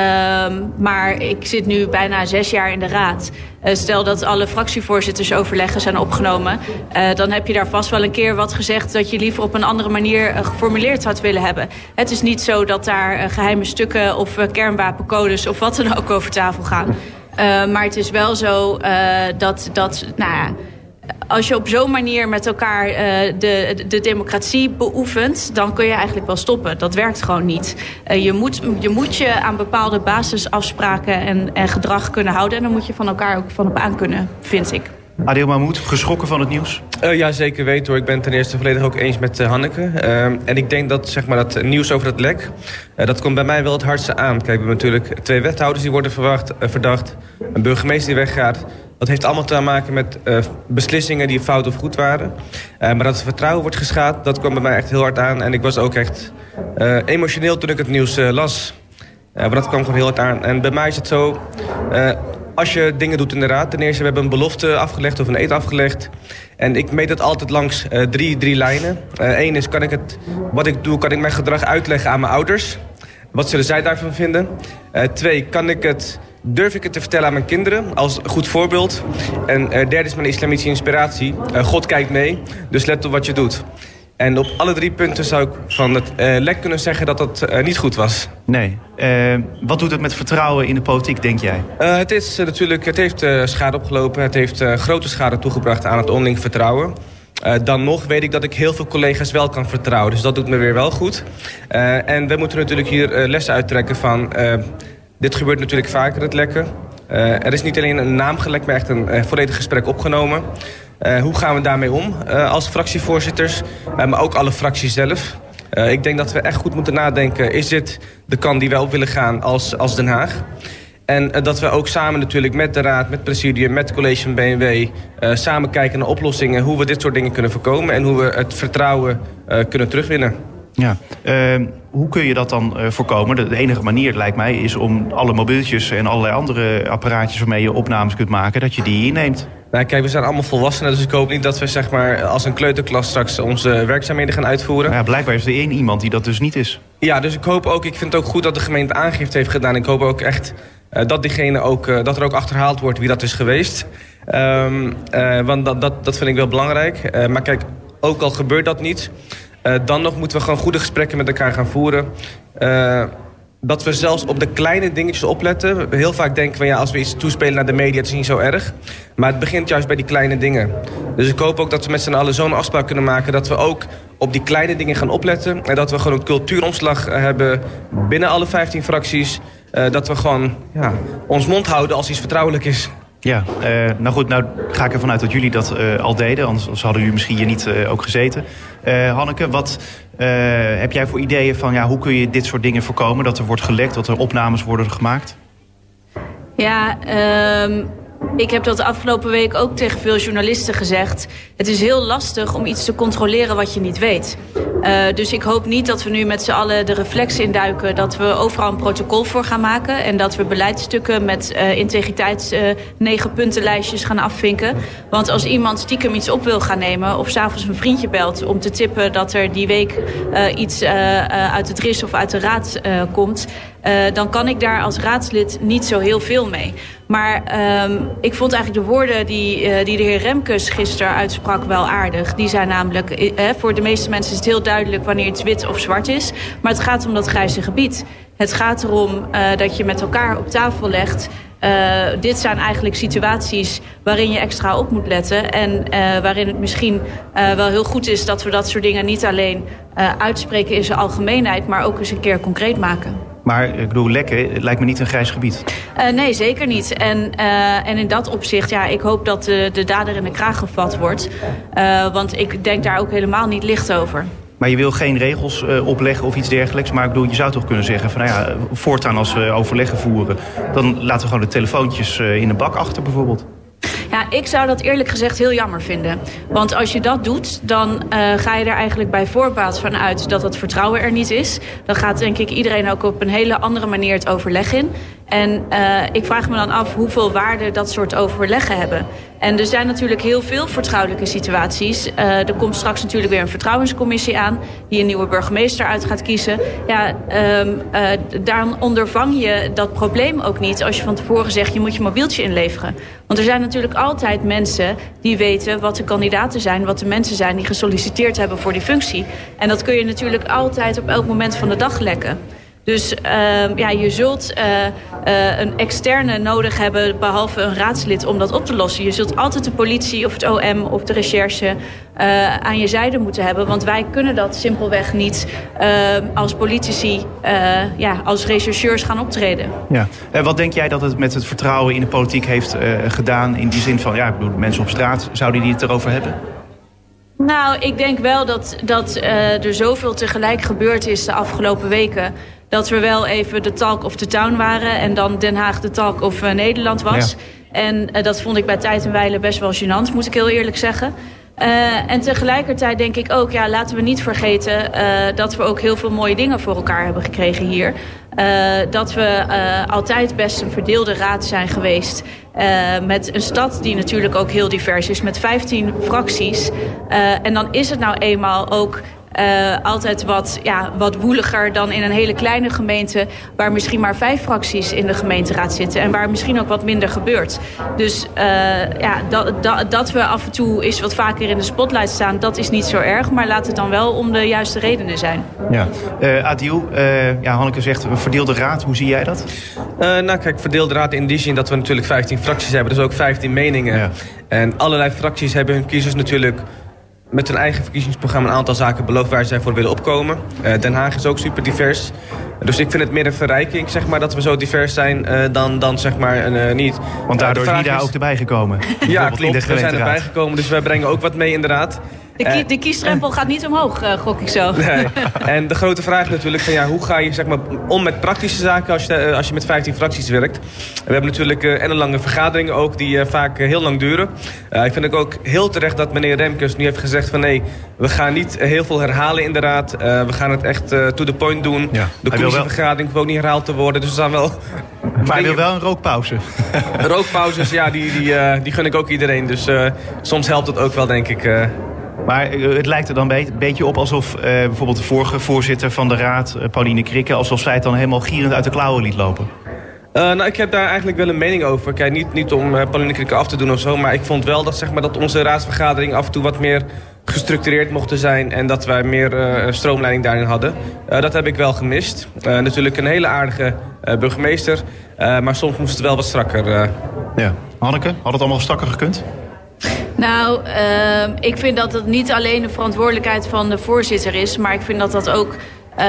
maar ik zit nu bijna zes jaar in de raad. Uh, stel dat alle fractievoorzitters overleggen zijn opgenomen... Uh, dan heb je daar vast wel een keer wat gezegd... dat je liever op een andere manier uh, geformuleerd had willen hebben. Het is niet zo dat daar geheime stukken of kernwapencodes... of wat dan ook over tafel gaan. maar het is wel zo dat... dat nou ja, als je op zo'n manier met elkaar uh, de, de democratie beoefent... dan kun je eigenlijk wel stoppen. Dat werkt gewoon niet. Uh, je, moet, je moet je aan bepaalde basisafspraken en, en gedrag kunnen houden... en dan moet je van elkaar ook van op aan kunnen, vind ik. Adil Mahmoud, geschrokken van het nieuws? Uh, ja, zeker weten hoor. Ik ben het ten eerste volledig ook eens met uh, Hanneke. Uh, en ik denk dat, zeg maar, dat nieuws over dat lek... dat komt bij mij wel het hardste aan. Kijk, we hebben natuurlijk twee wethouders die worden verwacht, verdacht... een burgemeester die weggaat... Dat heeft allemaal te maken met uh, beslissingen die fout of goed waren. Uh, maar dat het vertrouwen wordt geschaad, dat kwam bij mij echt heel hard aan. En ik was ook echt uh, emotioneel toen ik het nieuws las. maar dat kwam gewoon heel hard aan. En bij mij is het zo, als je dingen doet in de raad... ten eerste, we hebben een belofte afgelegd of een eet afgelegd. En ik meet het altijd langs drie, drie lijnen. Eén is, kan ik het, wat ik doe, kan ik mijn gedrag uitleggen aan mijn ouders... Wat zullen zij daarvan vinden? Twee, kan ik het durf ik het te vertellen aan mijn kinderen als goed voorbeeld. En uh, derde is mijn islamitische inspiratie. Uh, God kijkt mee, dus let op wat je doet. En op alle drie punten zou ik van het uh, lek kunnen zeggen dat dat niet goed was. Nee. wat doet het met vertrouwen in de politiek, denk jij? het, is, natuurlijk, het heeft schade opgelopen. Het heeft grote schade toegebracht aan het onderling vertrouwen. dan nog weet ik dat ik heel veel collega's wel kan vertrouwen. Dus dat doet me weer wel goed. en we moeten natuurlijk hier lessen uittrekken van dit gebeurt natuurlijk vaker, het lekken. Uh, er is niet alleen een naam gelekt, maar echt een uh, volledig gesprek opgenomen. Uh, hoe gaan we daarmee om als fractievoorzitters, maar ook alle fracties zelf? ik denk dat we echt goed moeten nadenken, is dit de kant die wij op willen gaan als, als Den Haag? En dat we ook samen natuurlijk met de Raad, met Presidium, met College van BNW... samen kijken naar oplossingen, hoe we dit soort dingen kunnen voorkomen... en hoe we het vertrouwen kunnen terugwinnen. Ja, hoe kun je dat dan eh, voorkomen? De, enige manier, lijkt mij, is om alle mobieltjes en allerlei andere apparaatjes waarmee je opnames kunt maken, dat je die inneemt. Nou, kijk, we zijn allemaal volwassenen, dus ik hoop niet dat we zeg maar, als een kleuterklas straks onze werkzaamheden gaan uitvoeren. Ja, blijkbaar is er één iemand die dat dus niet is. Ja, dus ik hoop ook, ik vind het ook goed dat de gemeente aangifte heeft gedaan. Ik hoop ook echt uh, dat, diegene ook, uh, dat er ook achterhaald wordt wie dat is geweest. Um, uh, want dat, dat, dat vind ik wel belangrijk. maar kijk, ook al gebeurt dat niet, dan nog moeten we gewoon goede gesprekken met elkaar gaan voeren dat we zelfs op de kleine dingetjes opletten. Heel vaak denken we, ja, als we iets toespelen naar de media, het is niet zo erg. Maar het begint juist bij die kleine dingen. Dus ik hoop ook dat we met z'n allen zo'n afspraak kunnen maken... dat we ook op die kleine dingen gaan opletten. En dat we gewoon een cultuuromslag hebben binnen alle 15 fracties. Dat we gewoon ja, ons mond houden als iets vertrouwelijk is. Ja, uh, nou goed, nou ga ik ervan uit dat jullie dat uh, al deden. Anders hadden jullie misschien hier niet uh, ook gezeten. Hanneke, wat heb jij voor ideeën van ja, hoe kun je dit soort dingen voorkomen? Dat er wordt gelekt, dat er opnames worden gemaakt? Ja, um, ik heb dat de afgelopen week ook tegen veel journalisten gezegd. Het is heel lastig om iets te controleren wat je niet weet. Uh, dus ik hoop niet dat we nu met z'n allen de reflex induiken... dat we overal een protocol voor gaan maken... en dat we beleidsstukken met uh, integriteits uh, negen puntenlijstjes gaan afvinken. Want als iemand stiekem iets op wil gaan nemen... of s'avonds een vriendje belt om te tippen dat er die week iets uit het RIS of uit de raad komt... dan kan ik daar als raadslid niet zo heel veel mee. Maar um, ik vond eigenlijk de woorden die, uh, die de heer Remkes gisteren uitsprak wel aardig. Die zijn namelijk, uh, voor de meeste mensen is het heel duidelijk wanneer het wit of zwart is. Maar het gaat om dat grijze gebied. Het gaat erom uh, dat je met elkaar op tafel legt... Uh, dit zijn eigenlijk situaties waarin je extra op moet letten. En uh, waarin het misschien uh, wel heel goed is dat we dat soort dingen niet alleen uitspreken in zijn algemeenheid, maar ook eens een keer concreet maken. Maar ik bedoel, lekker, het lijkt me niet een grijs gebied. Uh, nee, zeker niet. En, uh, en in dat opzicht, ja, ik hoop dat de, de dader in de kraag gevat wordt. Uh, want ik denk daar ook helemaal niet licht over. Maar je wil geen regels uh, opleggen of iets dergelijks. Maar ik bedoel, je zou toch kunnen zeggen van nou ja, voortaan als we overleggen voeren, dan laten we gewoon de telefoontjes uh, in de bak achter bijvoorbeeld. Ja, ik zou dat eerlijk gezegd heel jammer vinden. Want als je dat doet, dan uh, ga je er eigenlijk bij voorbaat van uit dat het vertrouwen er niet is. Dan gaat denk ik iedereen ook op een hele andere manier het overleg in. En uh, ik vraag me dan af hoeveel waarde dat soort overleggen hebben. En er zijn natuurlijk heel veel vertrouwelijke situaties. Uh, er komt straks natuurlijk weer een vertrouwenscommissie aan... die een nieuwe burgemeester uit gaat kiezen. Ja, um, uh, daar ondervang je dat probleem ook niet... als je van tevoren zegt, je moet je mobieltje inleveren. Want er zijn natuurlijk altijd mensen die weten wat de kandidaten zijn... wat de mensen zijn die gesolliciteerd hebben voor die functie. En dat kun je natuurlijk altijd op elk moment van de dag lekken. Dus uh, ja, je zult uh, uh, een externe nodig hebben, behalve een raadslid, om dat op te lossen. Je zult altijd de politie of het OM of de recherche aan je zijde moeten hebben. Want wij kunnen dat simpelweg niet als politici, ja, als rechercheurs gaan optreden. Ja. En wat denk jij dat het met het vertrouwen in de politiek heeft gedaan? In die zin van, ja, ik bedoel, mensen op straat, zouden die het erover hebben? Nou, ik denk wel dat, dat er zoveel tegelijk gebeurd is de afgelopen weken dat we wel even de talk of the town waren... en dan Den Haag de talk of uh, Nederland was. Ja. En uh, dat vond ik bij tijd en wijle best wel gênant, moet ik heel eerlijk zeggen. Uh, en tegelijkertijd denk ik ook, ja, laten we niet vergeten... dat we ook heel veel mooie dingen voor elkaar hebben gekregen hier. dat we altijd best een verdeelde raad zijn geweest... met een stad die natuurlijk ook heel divers is, met 15 fracties. en dan is het nou eenmaal ook uh, altijd wat, ja, wat woeliger dan in een hele kleine gemeente... waar misschien maar vijf fracties in de gemeenteraad zitten... en waar misschien ook wat minder gebeurt. Dus uh, ja, dat, dat, dat we af en toe eens wat vaker in de spotlight staan... dat is niet zo erg, maar laat het dan wel om de juiste redenen zijn. Ja, uh, Adil, ja, Hanneke zegt een verdeelde raad. Hoe zie jij dat? nou kijk, verdeelde raad in die zin dat we natuurlijk 15 fracties hebben. Dus ook 15 meningen. Ja. En allerlei fracties hebben hun kiezers natuurlijk met hun eigen verkiezingsprogramma een aantal zaken beloofd waar zij voor willen opkomen. Uh, Den Haag is ook super divers. Dus ik vind het meer een verrijking, zeg maar, dat we zo divers zijn uh, dan, dan zeg maar uh, niet. Want daardoor is Nida is... ook erbij gekomen. ja, klopt. We zijn erbij gekomen, dus wij brengen ook wat mee inderdaad. De, kie, de kiesdrempel gaat niet omhoog, uh, gok ik zo. Nee. En de grote vraag is natuurlijk van ja, hoe ga je zeg maar, om met praktische zaken als je, als je met 15 fracties werkt. We hebben natuurlijk uh, en lange vergaderingen ook die uh, vaak heel lang duren. ik vind het ook heel terecht dat meneer Remkes nu heeft gezegd van nee, we gaan niet heel veel herhalen in de raad. we gaan het echt to the point doen. Ja. De commissievergadering hoeft ook niet herhaald te worden. Dus we staan wel... Maar hij wil wel een rookpauze. Rookpauzes, ja, die, die, die gun ik ook iedereen. Dus soms helpt het ook wel, denk ik. Maar eh, het lijkt er dan een beetje op alsof uh, bijvoorbeeld de vorige voorzitter van de raad, uh, Pauline Krikke, alsof zij het dan helemaal gierend uit de klauwen liet lopen. Uh, nou, ik heb daar eigenlijk wel een mening over. Kijk, niet, niet om uh, Pauline Krikke af te doen of zo, maar ik vond wel dat, zeg maar, dat onze raadsvergadering af en toe wat meer gestructureerd mochten zijn en dat wij meer uh, stroomleiding daarin hadden. dat heb ik wel gemist. natuurlijk een hele aardige burgemeester, maar soms moest het wel wat strakker. Ja. Hanneke, had het allemaal strakker gekund? Nou, uh, ik vind dat het niet alleen de verantwoordelijkheid van de voorzitter is... maar ik vind dat dat ook uh,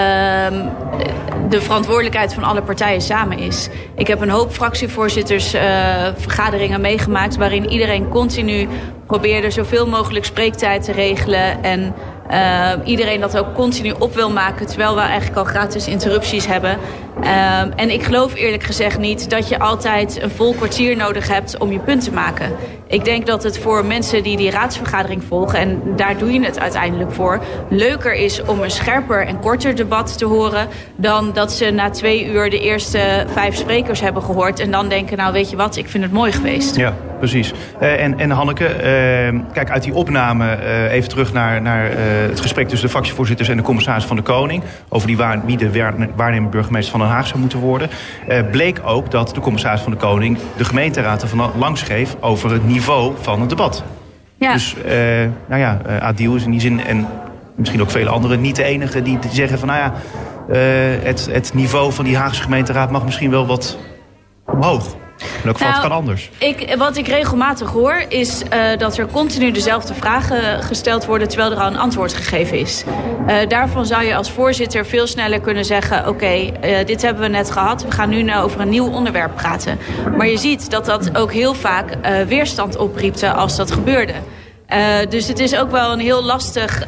de verantwoordelijkheid van alle partijen samen is. Ik heb een hoop fractievoorzitters uh, vergaderingen meegemaakt... waarin iedereen continu probeerde zoveel mogelijk spreektijd te regelen... en uh, iedereen dat ook continu op wil maken... terwijl we eigenlijk al gratis interrupties hebben. Uh, en ik geloof eerlijk gezegd niet dat je altijd een vol kwartier nodig hebt om je punt te maken. Ik denk dat het voor mensen die die raadsvergadering volgen... en daar doe je het uiteindelijk voor... leuker is om een scherper en korter debat te horen... dan dat ze na twee uur de eerste vijf sprekers hebben gehoord... en dan denken, nou weet je wat, ik vind het mooi geweest. Ja, precies. Uh, en, en Hanneke, uh, kijk uit die opname uh, even terug naar, naar het gesprek... tussen de fractievoorzitters en de commissaris van de Koning... over die waar, wie de waarnemend burgemeester van Den Haag zou moeten worden... bleek ook dat de commissaris van de Koning de gemeenteraad ervan langs over het niveau van het debat. Ja. Dus, nou ja, Adil is in die zin... en misschien ook vele anderen niet de enige die zeggen van... nou ja, het, het niveau van die Haagse gemeenteraad mag misschien wel wat omhoog. En ook nou, kan anders. Ik, wat ik regelmatig hoor is uh, dat er continu dezelfde vragen gesteld worden... terwijl er al een antwoord gegeven is. Uh, daarvan zou je als voorzitter veel sneller kunnen zeggen... oké, okay, uh, dit hebben we net gehad, we gaan nu nou over een nieuw onderwerp praten. Maar je ziet dat dat ook heel vaak weerstand opriepte als dat gebeurde. dus het is ook wel een heel lastig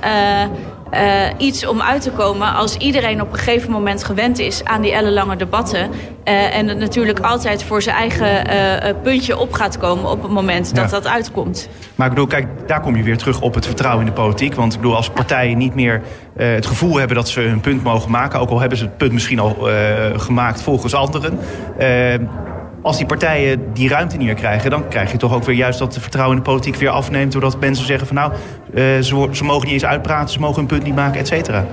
uh, iets om uit te komen als iedereen op een gegeven moment gewend is aan die ellenlange debatten. Uh, en het natuurlijk altijd voor zijn eigen uh, puntje op gaat komen op het moment dat ja. dat uitkomt. Maar ik bedoel, kijk, daar kom je weer terug op het vertrouwen in de politiek. Want ik bedoel, als partijen niet meer het gevoel hebben dat ze hun punt mogen maken, ook al hebben ze het punt misschien al gemaakt volgens anderen als die partijen die ruimte niet meer krijgen... dan krijg je toch ook weer juist dat de vertrouwen in de politiek weer afneemt... doordat mensen zeggen van nou, uh, ze, ze mogen niet eens uitpraten... ze mogen hun punt niet maken, et cetera.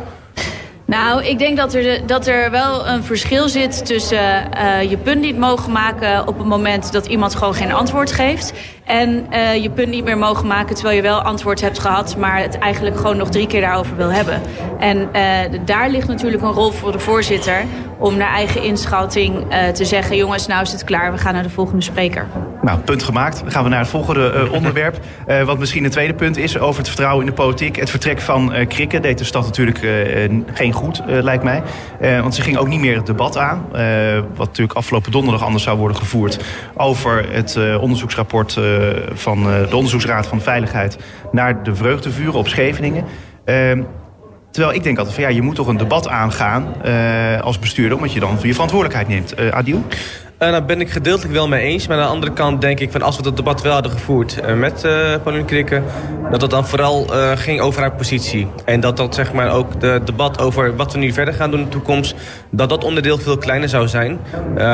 Nou, ik denk dat er, dat er wel een verschil zit tussen uh, je punt niet mogen maken op het moment dat iemand gewoon geen antwoord geeft. En uh, je punt niet meer mogen maken terwijl je wel antwoord hebt gehad, maar het eigenlijk gewoon nog drie keer daarover wil hebben. En daar ligt natuurlijk een rol voor de voorzitter om naar eigen inschatting te zeggen, jongens, nou is het klaar, we gaan naar de volgende spreker. Nou, punt gemaakt. Dan gaan we naar het volgende onderwerp. wat misschien een tweede punt is over het vertrouwen in de politiek. Het vertrek van Krikke deed de stad natuurlijk geen goed, lijkt mij. Want ze ging ook niet meer het debat aan. Wat natuurlijk afgelopen donderdag anders zou worden gevoerd. Over het onderzoeksrapport van de Onderzoeksraad van Veiligheid. Naar de vreugdevuren op Scheveningen. Terwijl ik denk altijd van ja, je moet toch een debat aangaan als bestuurder. Omdat je dan je verantwoordelijkheid neemt. Adil? Uh, daar ben ik gedeeltelijk wel mee eens. Maar aan de andere kant denk ik van als we dat debat wel hadden gevoerd met uh, Krikke... dat het dan vooral ging over haar positie. En dat dat zeg maar ook de debat over wat we nu verder gaan doen in de toekomst... dat dat onderdeel veel kleiner zou zijn.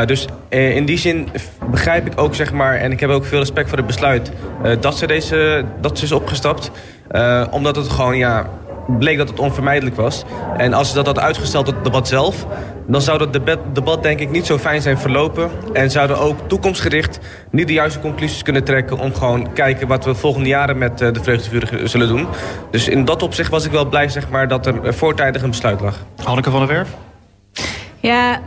dus in die zin begrijp ik ook zeg maar... en ik heb ook veel respect voor het besluit dat, ze deze, dat ze is opgestapt. omdat het gewoon ja bleek dat het onvermijdelijk was. En als dat had uitgesteld tot het debat zelf... dan zou dat debat, debat denk ik niet zo fijn zijn verlopen. En zouden ook toekomstgericht niet de juiste conclusies kunnen trekken... om gewoon kijken wat we volgende jaren met eh, de vreugdevuren zullen doen. Dus in dat opzicht was ik wel blij zeg maar, dat er voortijdig een besluit lag. Hanneke van der Werf? Ja,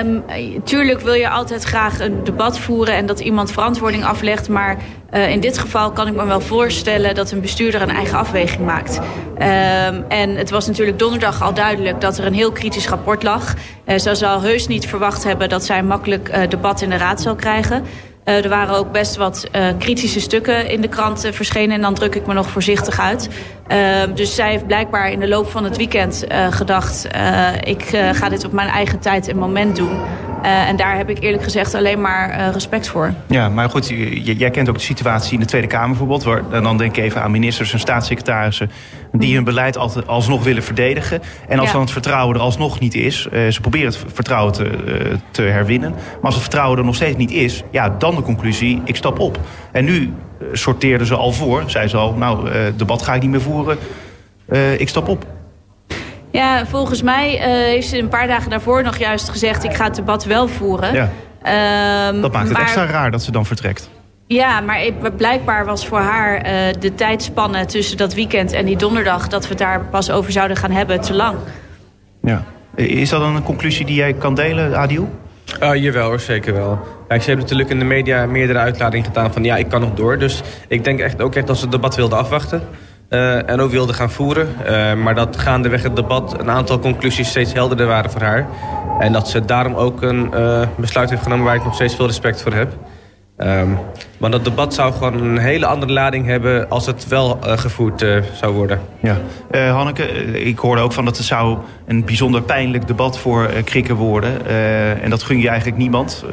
um, tuurlijk wil je altijd graag een debat voeren en dat iemand verantwoording aflegt. Maar uh, in dit geval kan ik me wel voorstellen dat een bestuurder een eigen afweging maakt. Um, en het was natuurlijk donderdag al duidelijk dat er een heel kritisch rapport lag. Uh, ze zal heus niet verwacht hebben dat zij makkelijk uh, debat in de raad zal krijgen. Uh, er waren ook best wat uh, kritische stukken in de krant uh, verschenen. En dan druk ik me nog voorzichtig uit. Ehm, dus zij heeft blijkbaar in de loop van het weekend gedacht... ik ga dit op mijn eigen tijd en moment doen. En daar heb ik eerlijk gezegd alleen maar respect voor. Ja, maar goed, jij kent ook de situatie in de Tweede Kamer bijvoorbeeld. Waar, en dan denk ik even aan ministers en staatssecretarissen... die hun beleid altijd, alsnog willen verdedigen. En als dan het vertrouwen er alsnog niet is... ze proberen het vertrouwen te, te herwinnen. Maar als het vertrouwen er nog steeds niet is... ja, dan de conclusie, ik stap op. En nu sorteerden ze al voor. Zei ze al, nou, debat ga ik niet meer voeren. ik stap op. Ja, volgens mij uh, heeft ze een paar dagen daarvoor nog juist gezegd... ik ga het debat wel voeren. Ja. Um, dat maakt het extra raar dat ze dan vertrekt. Ja, maar blijkbaar was voor haar uh, de tijdspanne tussen dat weekend en die donderdag... dat we het daar pas over zouden gaan hebben, te lang. Ja. Is dat dan een conclusie die jij kan delen, Adil? Uh, jawel hoor, zeker wel. Ja, ze hebben natuurlijk in de media meerdere uitladingen gedaan van ja, ik kan nog door. Dus ik denk echt ook echt dat ze het debat wilden afwachten. Uh, en ook wilden gaan voeren. Uh, maar dat gaandeweg het debat een aantal conclusies steeds helderder waren voor haar. En dat ze daarom ook een uh, besluit heeft genomen waar ik nog steeds veel respect voor heb. Um, maar dat debat zou gewoon een hele andere lading hebben als het wel gevoerd zou worden. Ja. Hanneke, ik hoorde ook van dat het zou een bijzonder pijnlijk debat voor Krikken worden. en dat gun je eigenlijk niemand.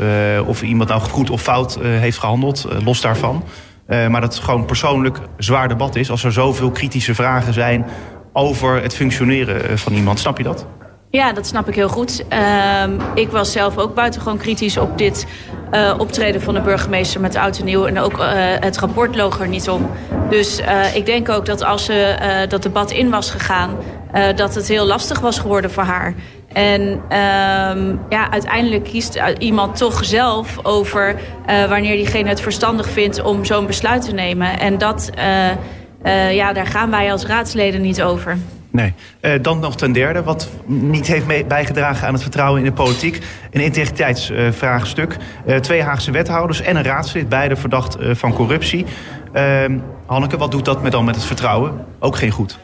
of iemand nou goed of fout heeft gehandeld, los daarvan. Maar dat het gewoon persoonlijk zwaar debat is als er zoveel kritische vragen zijn over het functioneren van iemand. Snap je dat? Ja, dat snap ik heel goed. Uh, ik was zelf ook buitengewoon kritisch op dit uh, optreden van de burgemeester met oud en nieuw. En ook uh, het rapport loog er niet om. Dus uh, ik denk ook dat als ze dat debat in was gegaan... dat het heel lastig was geworden voor haar. En ehm, ja, uiteindelijk kiest iemand toch zelf over wanneer diegene het verstandig vindt om zo'n besluit te nemen. En dat, ja, daar gaan wij als raadsleden niet over. Nee. Uh, dan nog ten derde, wat niet heeft bijgedragen aan het vertrouwen in de politiek. Een integriteitsvraagstuk. Uh, twee Haagse wethouders en een raadslid, beide verdacht uh, van corruptie. Ehm, Hanneke, wat doet dat met dan met het vertrouwen? Ook geen goed.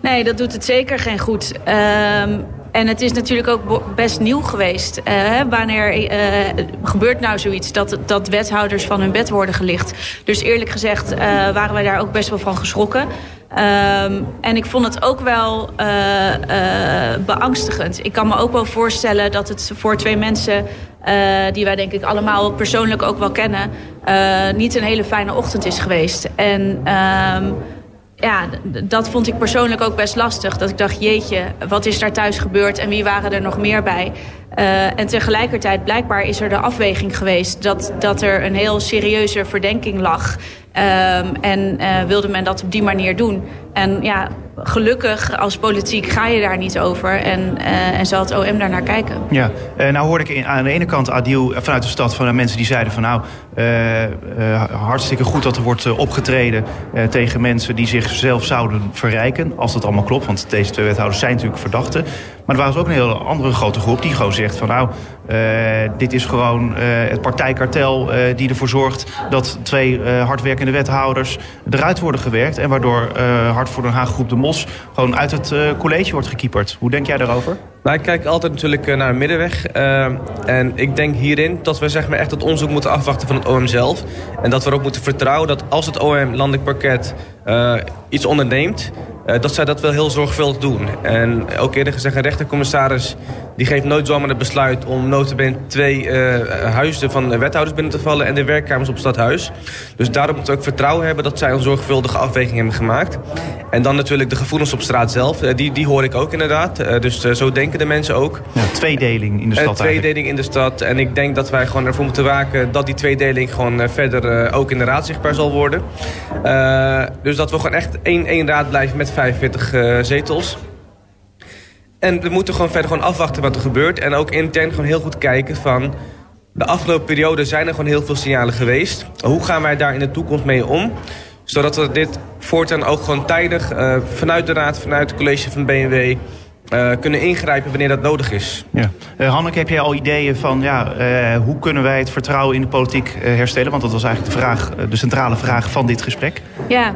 Nee, dat doet het zeker geen goed. Ehm, en het is natuurlijk ook best nieuw geweest. Uh, wanneer uh, gebeurt nou zoiets dat, dat wethouders van hun bed worden gelicht? Dus eerlijk gezegd uh, waren wij daar ook best wel van geschrokken. Um, en ik vond het ook wel beangstigend. Ik kan me ook wel voorstellen dat het voor twee mensen... die wij denk ik allemaal persoonlijk ook wel kennen... niet een hele fijne ochtend is geweest. En... Um, ja, dat vond ik persoonlijk ook best lastig. Dat ik dacht, jeetje, wat is daar thuis gebeurd en wie waren er nog meer bij? Uh, en tegelijkertijd, blijkbaar is er de afweging geweest dat, dat er een heel serieuze verdenking lag. Um, en uh, wilde men dat op die manier doen. En ja, gelukkig als politiek ga je daar niet over. En, uh, en zal het OM daar naar kijken. Ja, uh, nou hoorde ik aan de ene kant Adil vanuit de stad van de mensen die zeiden van nou uh, hartstikke goed dat er wordt opgetreden tegen mensen die zichzelf zouden verrijken. Als dat allemaal klopt, want deze twee wethouders zijn natuurlijk verdachten. Maar er was ook een hele andere grote groep die gewoon zegt van nou, dit is gewoon het partijkartel die ervoor zorgt dat twee hardwerkende wethouders eruit worden gewerkt. En waardoor Voor Den Haag groep de Mos gewoon uit het college wordt gekieperd. Hoe denk jij daarover? Nou, ik kijk altijd natuurlijk naar een middenweg. Uh, en ik denk hierin dat we zeg maar, echt het onderzoek moeten afwachten van het OM zelf. En dat we erop moeten vertrouwen dat als het OM landelijk parket uh, iets onderneemt... Uh, dat zij dat wel heel zorgvuldig doen. En ook eerder gezegd, een rechtercommissaris... die geeft nooit zomaar het besluit om notabene twee huizen van wethouders binnen te vallen... en de werkkamers op stadhuis. Dus daarom moeten we ook vertrouwen hebben dat zij een zorgvuldige afweging hebben gemaakt. En dan natuurlijk de gevoelens op straat zelf. die, die hoor ik ook inderdaad. dus zo denken de mensen ook. Ja, tweedeling in de stad Een tweedeling in de stad. En ik denk dat wij gewoon ervoor moeten waken... dat die tweedeling gewoon verder ook in de raad zichtbaar zal worden. dus dat we gewoon echt één, één raad blijven met 45 uh, zetels. En we moeten gewoon verder gewoon afwachten wat er gebeurt. En ook intern gewoon heel goed kijken van... De afgelopen periode zijn er gewoon heel veel signalen geweest. Hoe gaan wij daar in de toekomst mee om? Zodat we dit voortaan ook gewoon tijdig uh, vanuit de raad, vanuit het college van BMW... Uh, kunnen ingrijpen wanneer dat nodig is. Ja. Uh, Hanneke, heb jij al ideeën van ja, uh, hoe kunnen wij het vertrouwen in de politiek herstellen? Want dat was eigenlijk de, vraag, de centrale vraag van dit gesprek. Ja,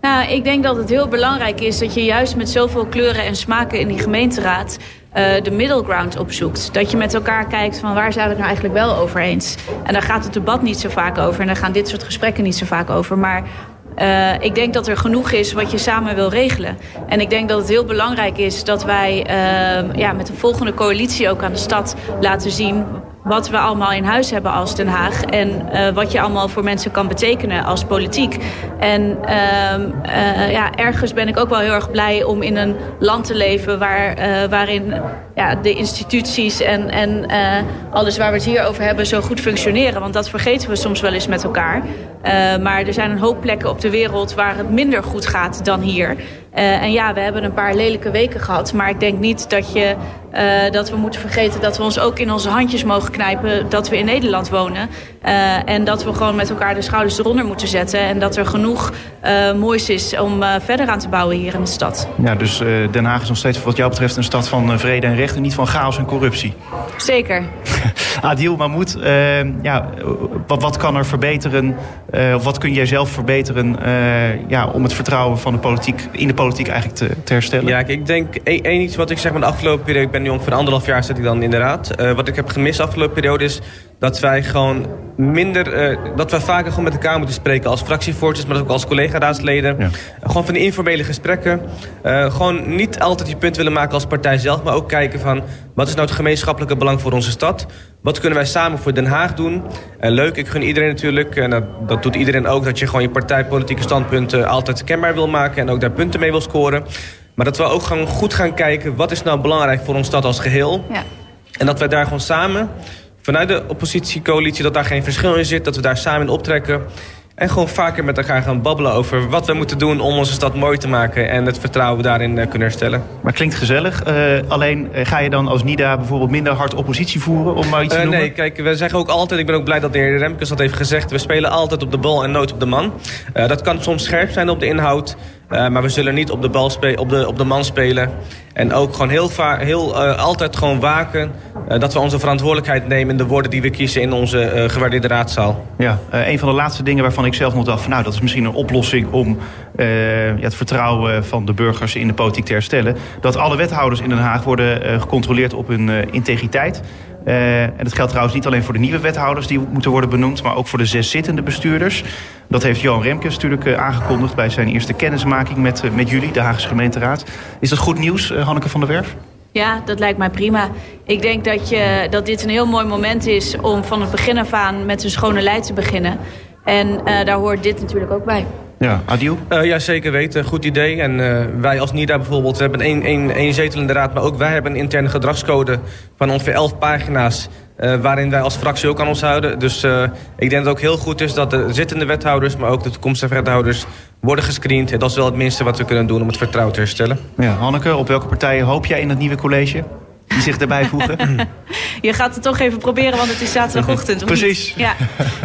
nou, ik denk dat het heel belangrijk is dat je juist met zoveel kleuren en smaken in die gemeenteraad uh, de middle ground opzoekt. Dat je met elkaar kijkt van waar zijn we het nou eigenlijk wel over eens. En daar gaat het debat niet zo vaak over en daar gaan dit soort gesprekken niet zo vaak over. Maar Uh, ik denk dat er genoeg is wat je samen wil regelen. En ik denk dat het heel belangrijk is dat wij uh, ja, met de volgende coalitie ook aan de stad laten zien wat we allemaal in huis hebben als Den Haag. En uh, wat je allemaal voor mensen kan betekenen als politiek. En uh, ja, ergens ben ik ook wel heel erg blij om in een land te leven waar, waarin ja, de instituties en, en alles waar we het hier over hebben zo goed functioneren. Want dat vergeten we soms wel eens met elkaar. maar er zijn een hoop plekken op de wereld waar het minder goed gaat dan hier. Uh, en ja, we hebben een paar lelijke weken gehad. Maar ik denk niet dat, je, dat we moeten vergeten dat we ons ook in onze handjes mogen knijpen. Dat we in Nederland wonen. En dat we gewoon met elkaar de schouders eronder moeten zetten. En dat er genoeg moois is om verder aan te bouwen hier in de stad. Ja, dus Den Haag is nog steeds wat jou betreft een stad van vrede en recht. En niet van chaos en corruptie. Zeker. Adil Mahmoud, ja, wat, wat kan er verbeteren? of wat kun jij zelf verbeteren ja, om het vertrouwen van de politiek in de politiek eigenlijk te, te herstellen? Ja, ik denk één iets wat ik zeg maar de afgelopen periode... ik ben nu ongeveer anderhalf jaar zit ik dan in de raad. Uh, wat ik heb gemist de afgelopen periode is dat wij gewoon minder... Uh, dat wij vaker gewoon met elkaar moeten spreken als fractievoorzitters... maar ook als collega-raadsleden. Ja. gewoon van die informele gesprekken. Uh, gewoon niet altijd die punt willen maken als partij zelf... maar ook kijken van wat is nou het gemeenschappelijke belang voor onze stad... Wat kunnen wij samen voor Den Haag doen? En leuk, ik gun iedereen natuurlijk, en dat, dat doet iedereen ook... dat je gewoon je partijpolitieke standpunten altijd kenbaar wil maken... en ook daar punten mee wil scoren. Maar dat we ook gewoon goed gaan kijken... wat is nou belangrijk voor onze stad als geheel? Ja. En dat wij daar gewoon samen, vanuit de oppositiecoalitie... dat daar geen verschil in zit, dat we daar samen in optrekken... En gewoon vaker met elkaar gaan babbelen over wat we moeten doen om onze stad mooi te maken. En het vertrouwen daarin uh, kunnen herstellen. Maar klinkt gezellig. Uh, alleen uh, ga je dan als NIDA bijvoorbeeld minder hard oppositie voeren om maar iets te noemen? Nee, kijk, we zeggen ook altijd, ik ben ook blij dat de heer Remkes dat heeft gezegd. We spelen altijd op de bal en nooit op de man. dat kan soms scherp zijn op de inhoud. Uh, maar we zullen niet op de, bal spelen, op de, op de man spelen. En ook gewoon heel, heel uh, altijd gewoon waken uh, dat we onze verantwoordelijkheid nemen in de woorden die we kiezen in onze gewaardeerde raadzaal. Ja, een van de laatste dingen waarvan ik zelf nog dacht nou dat is misschien een oplossing om ja, het vertrouwen van de burgers in de politiek te herstellen. Dat alle wethouders in Den Haag worden gecontroleerd op hun integriteit. Uh, en dat geldt trouwens niet alleen voor de nieuwe wethouders die moeten worden benoemd, maar ook voor de zes zittende bestuurders. Dat heeft Johan Remkes natuurlijk uh, aangekondigd bij zijn eerste kennismaking met, uh, met jullie, de Haagse gemeenteraad. Is dat goed nieuws, Hanneke van der Werf? Ja, dat lijkt mij prima. Ik denk dat, je, dat dit een heel mooi moment is om van het begin af aan met een schone lei te beginnen. En daar hoort dit natuurlijk ook bij. Ja, Adil? Uh, ja, zeker weten. Goed idee. En uh, wij als NIDA bijvoorbeeld, we hebben één, één, één zetel in de raad... maar ook wij hebben een interne gedragscode van ongeveer elf pagina's... Uh, waarin wij als fractie ook aan ons houden. Dus ik denk dat het ook heel goed is dat de zittende wethouders... maar ook de toekomstige wethouders worden gescreend. Dat is wel het minste wat we kunnen doen om het vertrouwen te herstellen. Ja, Hanneke, op welke partijen hoop jij in het nieuwe college? Die zich erbij voegen? Je gaat het toch even proberen, want het is zaterdagochtend. Precies. Ja.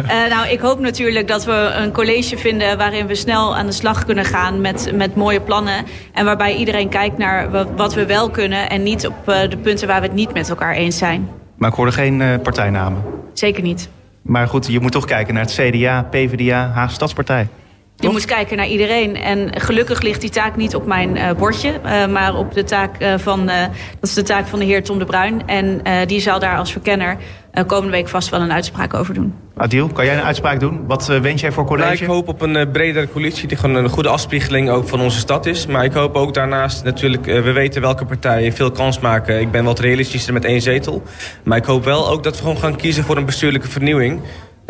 Uh, nou, ik hoop natuurlijk dat we een college vinden waarin we snel aan de slag kunnen gaan met, met mooie plannen. En waarbij iedereen kijkt naar wat we wel kunnen en niet op uh, de punten waar we het niet met elkaar eens zijn. Maar ik hoorde geen uh, partijnamen. Zeker niet. Maar goed, je moet toch kijken naar het CDA, PvdA, Haagse Stadspartij. Je moet kijken naar iedereen. En gelukkig ligt die taak niet op mijn uh, bordje. Uh, maar op de taak uh, van, dat is de taak van de heer Tom de Bruin. En die zal daar als verkenner komende week vast wel een uitspraak over doen. Adil, kan jij een uitspraak doen? Wat wens jij voor college? Nou, ik hoop op een bredere coalitie die gewoon een goede afspiegeling ook van onze stad is. Maar ik hoop ook daarnaast natuurlijk, we weten welke partijen veel kans maken. Ik ben wat realistischer met één zetel. Maar ik hoop wel ook dat we gewoon gaan kiezen voor een bestuurlijke vernieuwing.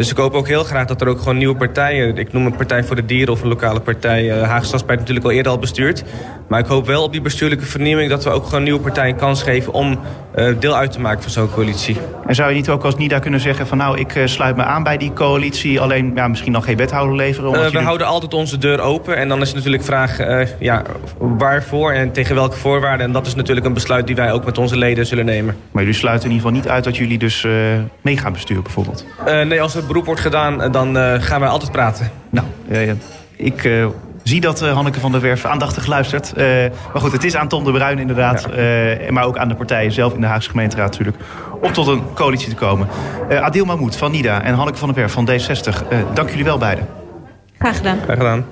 Dus ik hoop ook heel graag dat er ook gewoon nieuwe partijen... ik noem een Partij voor de Dieren of een lokale partij... Uh, Haagse Stadspartij natuurlijk al eerder al bestuurd. Maar ik hoop wel op die bestuurlijke vernieuwing... dat we ook gewoon nieuwe partijen kans geven... om uh, deel uit te maken van zo'n coalitie. En zou je niet ook als NIDA kunnen zeggen van... nou, ik uh, sluit me aan bij die coalitie... alleen ja, misschien nog geen wethouder leveren? we houden altijd onze deur open. En dan is natuurlijk de vraag ja, waarvoor en tegen welke voorwaarden. En dat is natuurlijk een besluit die wij ook met onze leden zullen nemen. Maar jullie sluiten in ieder geval niet uit dat jullie dus mee gaan besturen bijvoorbeeld? nee, als het beroep wordt gedaan, dan uh, gaan wij altijd praten. Nou, uh, ik uh, zie dat Hanneke van der Werf aandachtig luistert. maar goed, het is aan Tom de Bruin inderdaad. Ja. maar ook aan de partijen zelf in de Haagse gemeenteraad natuurlijk. Om tot een coalitie te komen. Adil Mahmoud van NIDA en Hanneke van der Werf van D60. dank jullie wel beiden. Graag gedaan. Graag gedaan.